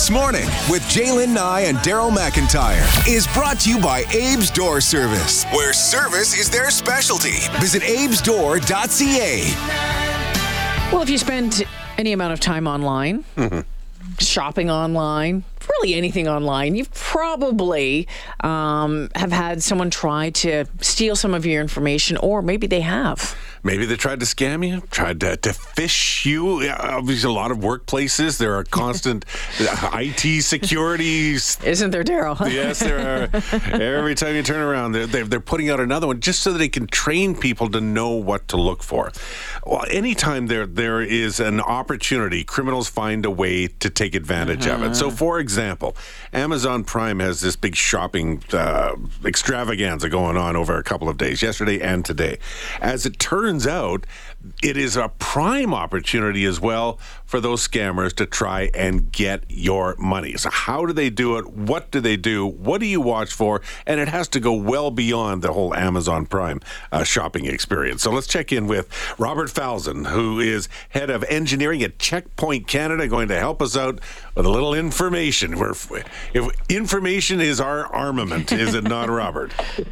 This Morning with Jaylen Nye and Daryl McIntyre is brought to you by Abe's Door Service, where service is their specialty. Visit abesdoor.ca. Well, if you spend any amount of time online, shopping online, really anything online, you probably um, have had someone try to steal some of your information, or maybe they have. Maybe they tried to scam you, tried to, to phish you. Yeah, Obviously, a lot of workplaces, there are constant IT securities. Isn't there, Daryl? Yes, there are. Every time you turn around, they're, they're, they're putting out another one just so that they can train people to know what to look for. Well, anytime there there is an opportunity, criminals find a way to take advantage of it. So, for example, Amazon Prime has this big shopping uh, extravaganza going on over a couple of days, yesterday and today. As it turns out, it is a prime opportunity as well for those scammers to try and get your money. So, how do they do it? What do they do? What do you watch for? And it has to go well beyond the whole Amazon Prime uh, shopping experience. So, let's check in with Robert Falzon, who is head of engineering at Check Point Canada, going to help us out with a little information. Where if information is our armament, is it not, Robert?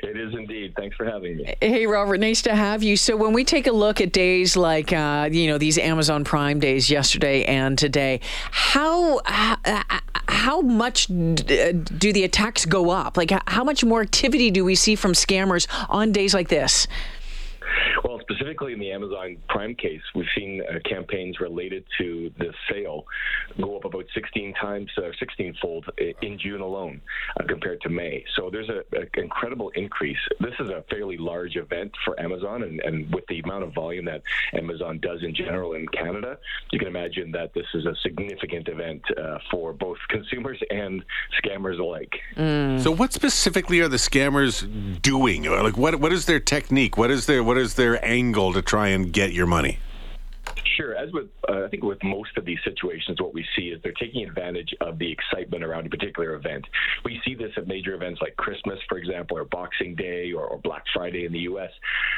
It is indeed. Thanks for having me. Hey, Robert, nice to have you. So, when we take a look at days like, uh, you know, these Amazon Prime days yesterday and today, how how, how much d- do the attacks go up? Like, how much more activity do we see from scammers on days like this? Well, specifically in the Amazon Prime case, we've seen uh, campaigns related to the sale go up about 16 times, uh, 16 fold in June alone uh, compared to May. So there's an incredible increase. This is a fairly large event for Amazon, and, and with the amount of volume that Amazon does in general in Canada, you can imagine that this is a significant event uh, for both consumers and scammers alike. So, what specifically are the scammers doing? Like, what what is their technique? What is their what is their angle to try and get your money? Sure. As with, uh, I think with most of these situations, what we see is they're taking advantage of the excitement around a particular event. We see this at major events like Christmas, for example, or Boxing Day or, or Black Friday in the U.S.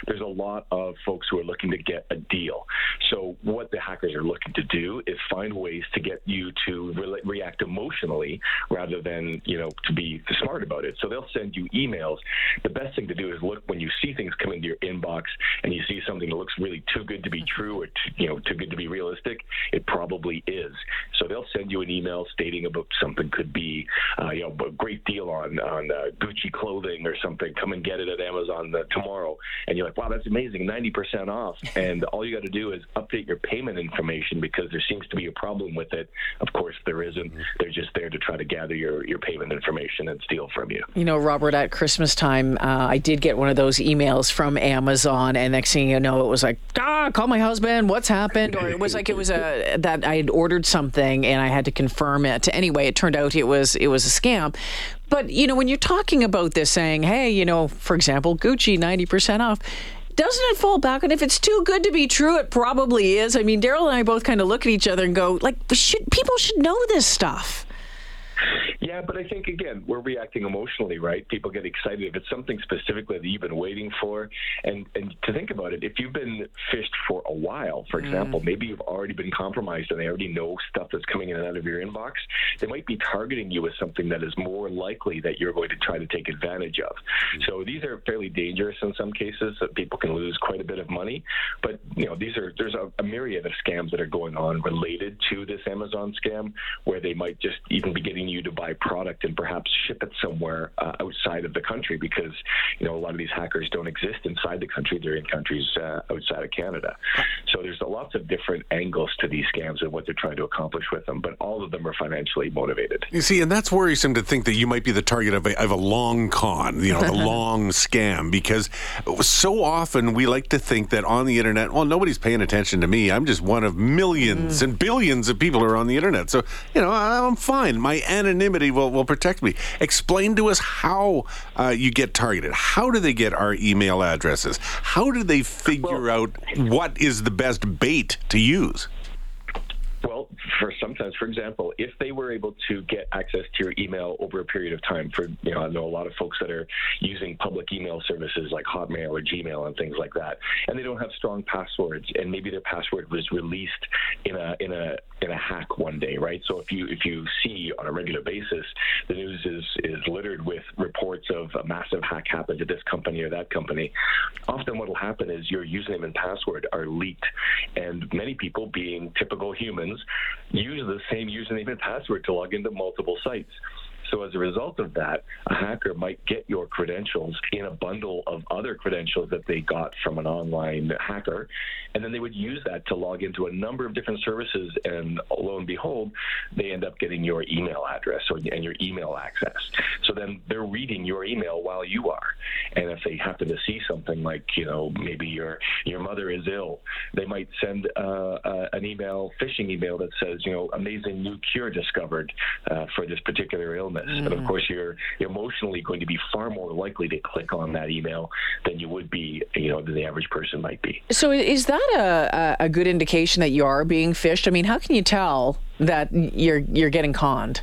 There's a lot of folks who are looking to get a deal. So what the hackers are looking to do is find ways to get you to re- react emotionally rather than, you know, to be smart about it. So they'll send you emails. The best thing to do is look when you see things come into your inbox and you see something that looks really too good to be true or, you know, too good to be realistic, it probably is. So they'll send you an email stating about something could be, uh, you know, a great deal on on uh, Gucci clothing or something. Come and get it at Amazon uh, tomorrow, and you're like, wow, that's amazing, ninety percent off. And all you got to do is update your payment information because there seems to be a problem with it. Of course, there isn't. They're just there to try to gather your your payment information and steal from you. You know, Robert, at Christmas time, uh, I did get one of those emails from Amazon, and next thing you know, it was like, ah, call my husband. What's happened? Or it was like it was a that I had ordered something and I had to confirm it. Anyway, it turned out it was it was a scam. But you know, when you're talking about this, saying, hey, you know, for example, Gucci ninety percent off. Doesn't it fall back And if it's too good to be true? It probably is. I mean, Daryl and I both kind of look at each other and go, like, should people should know this stuff? Yeah, but I think again we're reacting emotionally, right? People get excited if it's something specifically that you've been waiting for, and and to think about it, if you've been phished for a while, for mm. example, maybe you've already been compromised and they already know stuff that's coming in and out of your inbox, they might be targeting you with something that is more likely that you're going to try to take advantage of. Mm. So these are fairly dangerous in some cases. That people can lose quite a bit of money, but you know these are there's a, a myriad of scams that are going on related to this Amazon scam, where they might just even be getting you to buy product and perhaps ship it somewhere uh, outside of the country because you know a lot of these hackers don't exist inside the country; they're in countries uh, outside of Canada. So there's lots of different angles to these scams and what they're trying to accomplish with them, but all of them are financially motivated. You see, and that's worrisome to think that you might be the target of a, of a long con, you know, the long scam, because so often we like to think that on the internet, well, nobody's paying attention to me. I'm just one of millions and billions of people who are on the internet. So, you know, I'm fine. My anonymity will, will protect me. Explain to us how uh, you get targeted. How do they get our email addresses? How do they figure out what is the best bait to use? Well, for sometimes, for example, if they were able to get access to your email over a period of time, for you know, I know a lot of folks that are using public email services like Hotmail or Gmail and things like that, and they don't have strong passwords, and maybe their password was released in a in a in a hack one day, right? So if you if you see on a regular basis, the news is is littered with reports of a massive hack happened to this company or that company. Often, what will happen is your username and password are leaked, and many people, being typical humans, use the same username and password to log into multiple sites. So as a result of that, a hacker might get your credentials in a bundle of other credentials that they got from an online hacker, and then they would use that to log into a number of different services. And lo and behold, they end up getting your email address or, and your email access. So then they're reading your email while you are. And if they happen to see something like, you know, maybe your your mother is ill, they might send uh, uh, an email, phishing email that says, you know, amazing new cure discovered uh, for this particular illness mm. and of course you're emotionally going to be far more likely to click on that email than you would be, you know, than the average person might be. So is that a, a good indication that you are being phished? I mean, how can you tell that you're you're getting conned?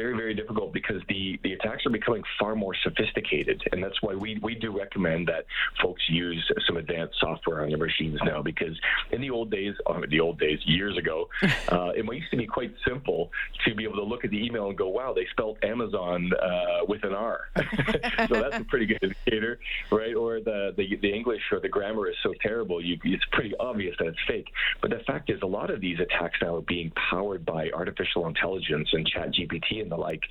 Very, very difficult because the, the attacks are becoming far more sophisticated. And that's why we, we do recommend that folks use some advanced software on their machines now. Because in the old days, oh, the old days, years ago, uh, it used to be quite simple to be able to look at the email and go, wow, they spelled Amazon uh, with an R. so that's a pretty good indicator, right? Or the, the, the English or the grammar is so terrible, you, it's pretty obvious that it's fake. But the fact is, a lot of these attacks now are being powered by artificial intelligence and ChatGPT and the like.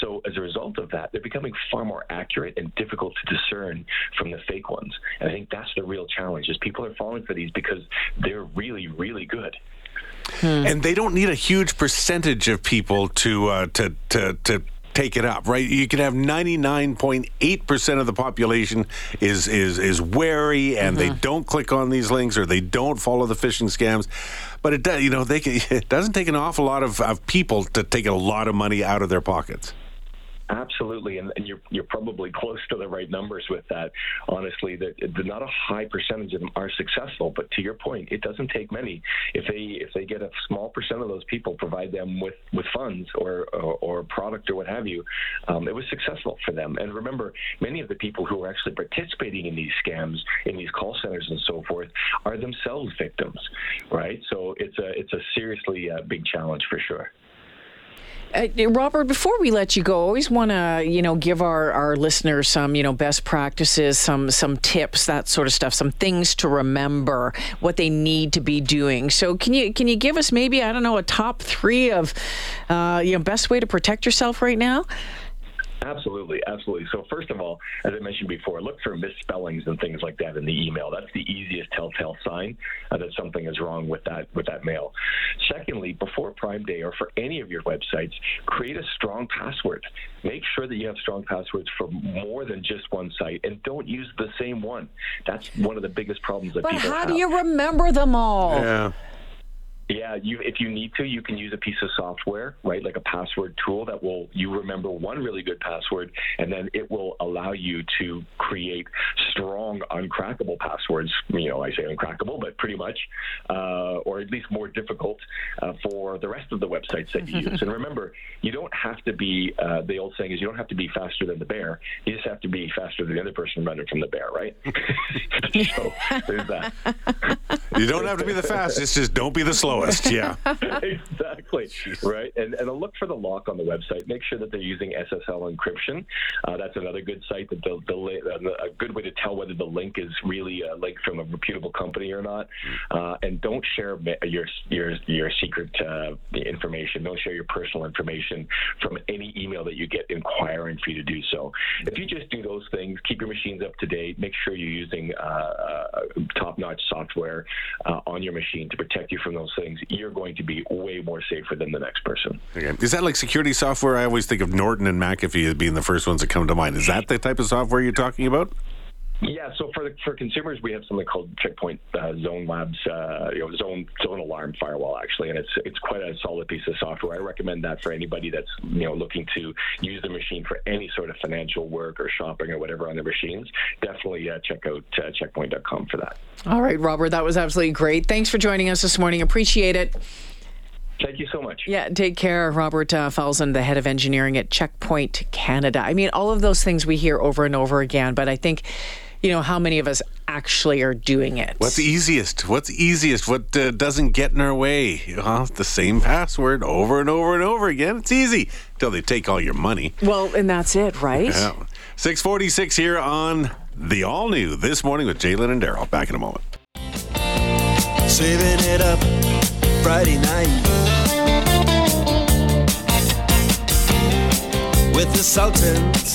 So as a result of that, they're becoming far more accurate and difficult to discern from the fake ones. And I think that's the real challenge is people are falling for these because they're really, really good. Hmm. And they don't need a huge percentage of people to uh, to to to take it up, right? You can have 99.8% of the population is is is wary and mm-hmm. they don't click on these links or they don't follow the phishing scams. But it does, you know, they can, it doesn't take an awful lot of, of people to take a lot of money out of their pockets. Absolutely, and, and, you're you're probably close to the right numbers with that. Honestly, that not a high percentage of them are successful, but to your point, it doesn't take many. If they if they get a small percent of those people, provide them with, with funds or, or, or product or what have you, um, it was successful for them. And remember, many of the people who are actually participating in these scams, in these call centers and so forth, are themselves victims, right? So it's a it's a seriously uh, big challenge for sure. Uh, Robert, before we let you go, I always want to, you know, give our, our listeners some, you know, best practices, some some tips, that sort of stuff, some things to remember, what they need to be doing. So, can you can you give us maybe I don't know a top three of, uh, you know, best way to protect yourself right now? Absolutely, absolutely. So first of all, as I mentioned before, look for misspellings and things like that in the email. That's the easiest telltale sign uh, that something is wrong with that with that mail. Secondly, before Prime Day or for any of your websites, create a strong password. Make sure that you have strong passwords for more than just one site, and don't use the same one. That's one of the biggest problems that but people have. But how do you remember them all? Yeah. Yeah, you, if you need to, you can use a piece of software, right, like a password tool that will you remember one really good password, and then it will allow you to create strong, uncrackable passwords. You know, I say uncrackable, but pretty much, uh, or at least more difficult uh, for the rest of the websites that you use. And remember, you don't have to be. Uh, the old saying is, you don't have to be faster than the bear. You just have to be faster than the other person running from the bear, right? so there's that. You don't have to be the fastest; just don't be the slowest lowest. Yeah. exactly. Right. And and look for the lock on the website. Make sure that they're using SSL encryption. Uh, that's another good site that the, the uh, a good way to tell whether the link is really a link from a reputable company or not. Uh, and don't share your your your secret uh, information. Don't share your personal information from any email that you get inquiring for you to do so. If you just do those things, keep your machines up to date. Make sure you're using uh, uh, top-notch software on your machine to protect you from those things you're going to be way more safer than the next person. Okay. Is that like security software? I always think of Norton and McAfee as being the first ones that come to mind. Is that the type of software you're talking about? Yeah, so for the, for consumers, we have something called Check Point uh, Zone Labs, uh, you know, Zone ZoneAlarm Firewall actually, and it's it's quite a solid piece of software. I recommend that for anybody that's you know looking to use the machine for any sort of financial work or shopping or whatever on their machines. Definitely uh, check out uh, checkpoint.com for that. All right, Robert, that was absolutely great. Thanks for joining us this morning. Appreciate it. Thank you so much. Yeah, take care. Robert uh, Falzon, the head of engineering at Check Point Canada. I mean, all of those things we hear over and over again, but I think you know, how many of us actually are doing it? What's easiest? What's easiest? What uh, doesn't get in our way? Well, the same password over and over and over again. It's easy until they take all your money. well, and that's it, right? Yeah. 646 here on the all new This Morning with Jalen and Daryl. Back in a moment. Saving it up Friday night with the Sultans.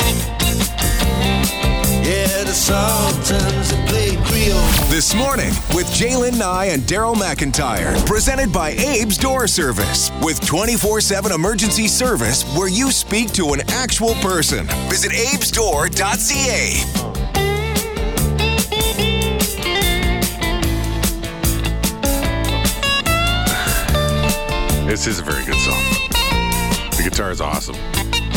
Yeah, the Sultans that played Creole. This morning with Jalen Nye and Daryl McIntyre. Presented by Abe's Door Service. With 24 7 emergency service where you speak to an actual person. Visit abesdoor.ca. This is a very good song. The guitar is awesome.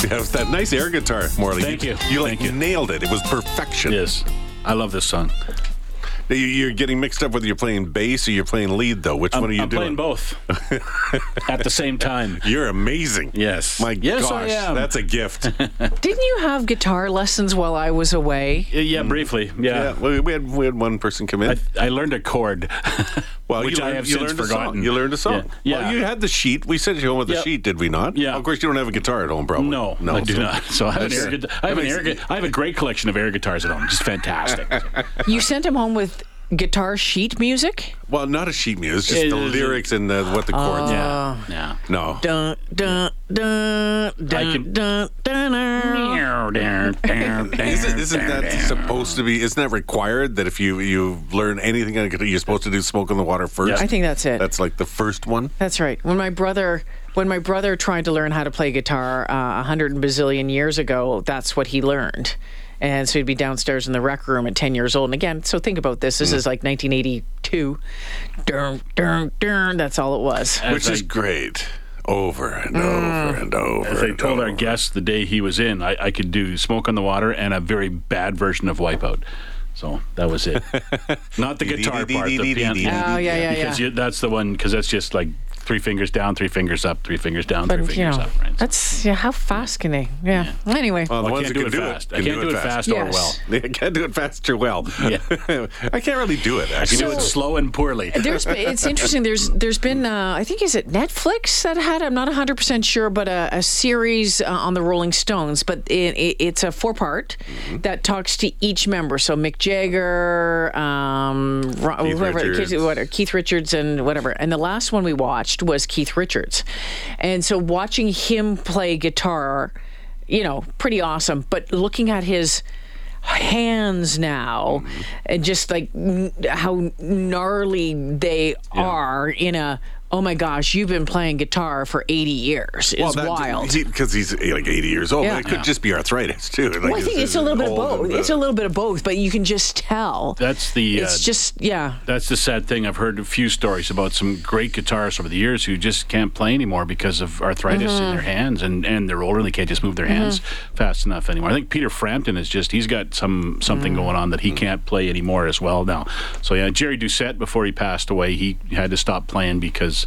Yeah, it's that nice air guitar, Morley. Thank you. You like Thank you. nailed it. It was perfection. Yes. I love this song. You- You're getting mixed up whether you're playing bass or you're playing lead, though. Which I'm, one are you I'm doing? playing both at the same time. You're amazing. Yes. My Yes, gosh, I am. that's a gift. Didn't you have guitar lessons while I was away? Yeah, mm. briefly. yeah, Yeah. we we had we had one person come in. I, I learned a chord, well, which you I learned, have you since learned a forgotten. song. You learned a song. Yeah. Well, you had the sheet. We sent you home with the Yep. sheet, did we not? Yeah. Of course, you don't have a guitar at home, probably. No, no, I do not. So I have, an air, guitar- I have an air, I have a great collection of air guitars at home. Just fantastic. You sent him home with guitar sheet music? Well, not a sheet music. It's just It the is- lyrics and the, what the chords. yeah. Uh, Yeah. No. Dun, dun, dun, dun, can- dun, dun, dun. Isn't, isn't that supposed to be? Isn't that required that if you you learn anything on guitar, you're supposed to do "Smoke on the Water" first? I think that's it. that's like the first one. That's right. When my brother when my brother tried to learn how to play guitar uh, a hundred bazillion years ago, that's what he learned. And so he'd be downstairs in the rec room at 10 years old. And again, so think about this. This is like 1982. Dun, dun, dun. That's all it was. which is great. Over and Mm. over and over. As I and told our over. guests the day he was in, I, I could do Smoke on the Water and a very bad version of Wipeout. So that was it. Not the guitar part, the piano. Oh, yeah, yeah, yeah. Because you, that's the one, because that's just like three fingers down, three fingers up, three fingers down, three But, you fingers know, up. Right? That's yeah, how fast can they? Yeah. Anyway. Well, the Well, I ones can't that do can it do fast. it I can can't do it fast. fast or Yes. well. They can't do it fast or well. Yeah. I can't really do it. I Actually, can do it slow and poorly. There's it's interesting. There's there's been uh, I think is it Netflix that had I'm not 100 percent sure, but a, a series uh, on the Rolling Stones. But it, it, it's a four part that talks to each member. So Mick Jagger, um, Ro- Keith whoever, Richards. Keith, whatever, Keith Richards, and whatever. And the last one we watched was Keith Richards, and so watching him play guitar, you know, pretty awesome. But looking at his hands now and just like n- how gnarly they are in a oh my gosh you've been playing guitar for 80 years is wild because he's like 80 years old. Yeah. It could Yeah. just be arthritis too. Like well, I think it's a little bit of both. and, It's uh, a little bit of both, but you can just tell. That's the. Uh, it's just yeah. That's the sad thing. I've heard a few stories about some great guitarists over the years who just can't play anymore because of arthritis Mm-hmm. in their hands, and, and they're older and they can't just move their hands fast enough anymore. I think Peter Frampton is just he's got some something going on that he can't play anymore as well now. So yeah, Jerry Doucette before he passed away, he had to stop playing because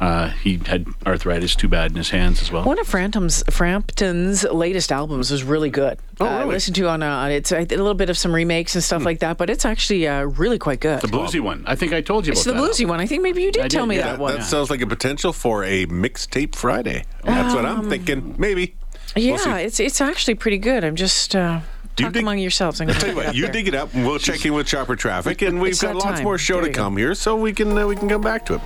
uh, he had arthritis too bad in his hands as well. One of Frampton's, Frampton's latest albums is really good. Oh, really? I listened to on a, it's a, little bit of some remakes and stuff Hmm. like that, but it's actually uh, really quite good. The bluesy one. I think I told you it's about the that. bluesy one. I think maybe you did I tell did, me yeah. that one. That sounds like a potential for a mixtape Friday. That's what I'm thinking. Maybe. yeah, We'll it's it's actually pretty good. I'm just uh, you talk dig- among yourselves. I'm gonna tell you what, up you there. dig it up, and we'll check in with Chopper Traffic, and we've It's got lots time. more show There to you go. come here, so we can uh, we can come back to it.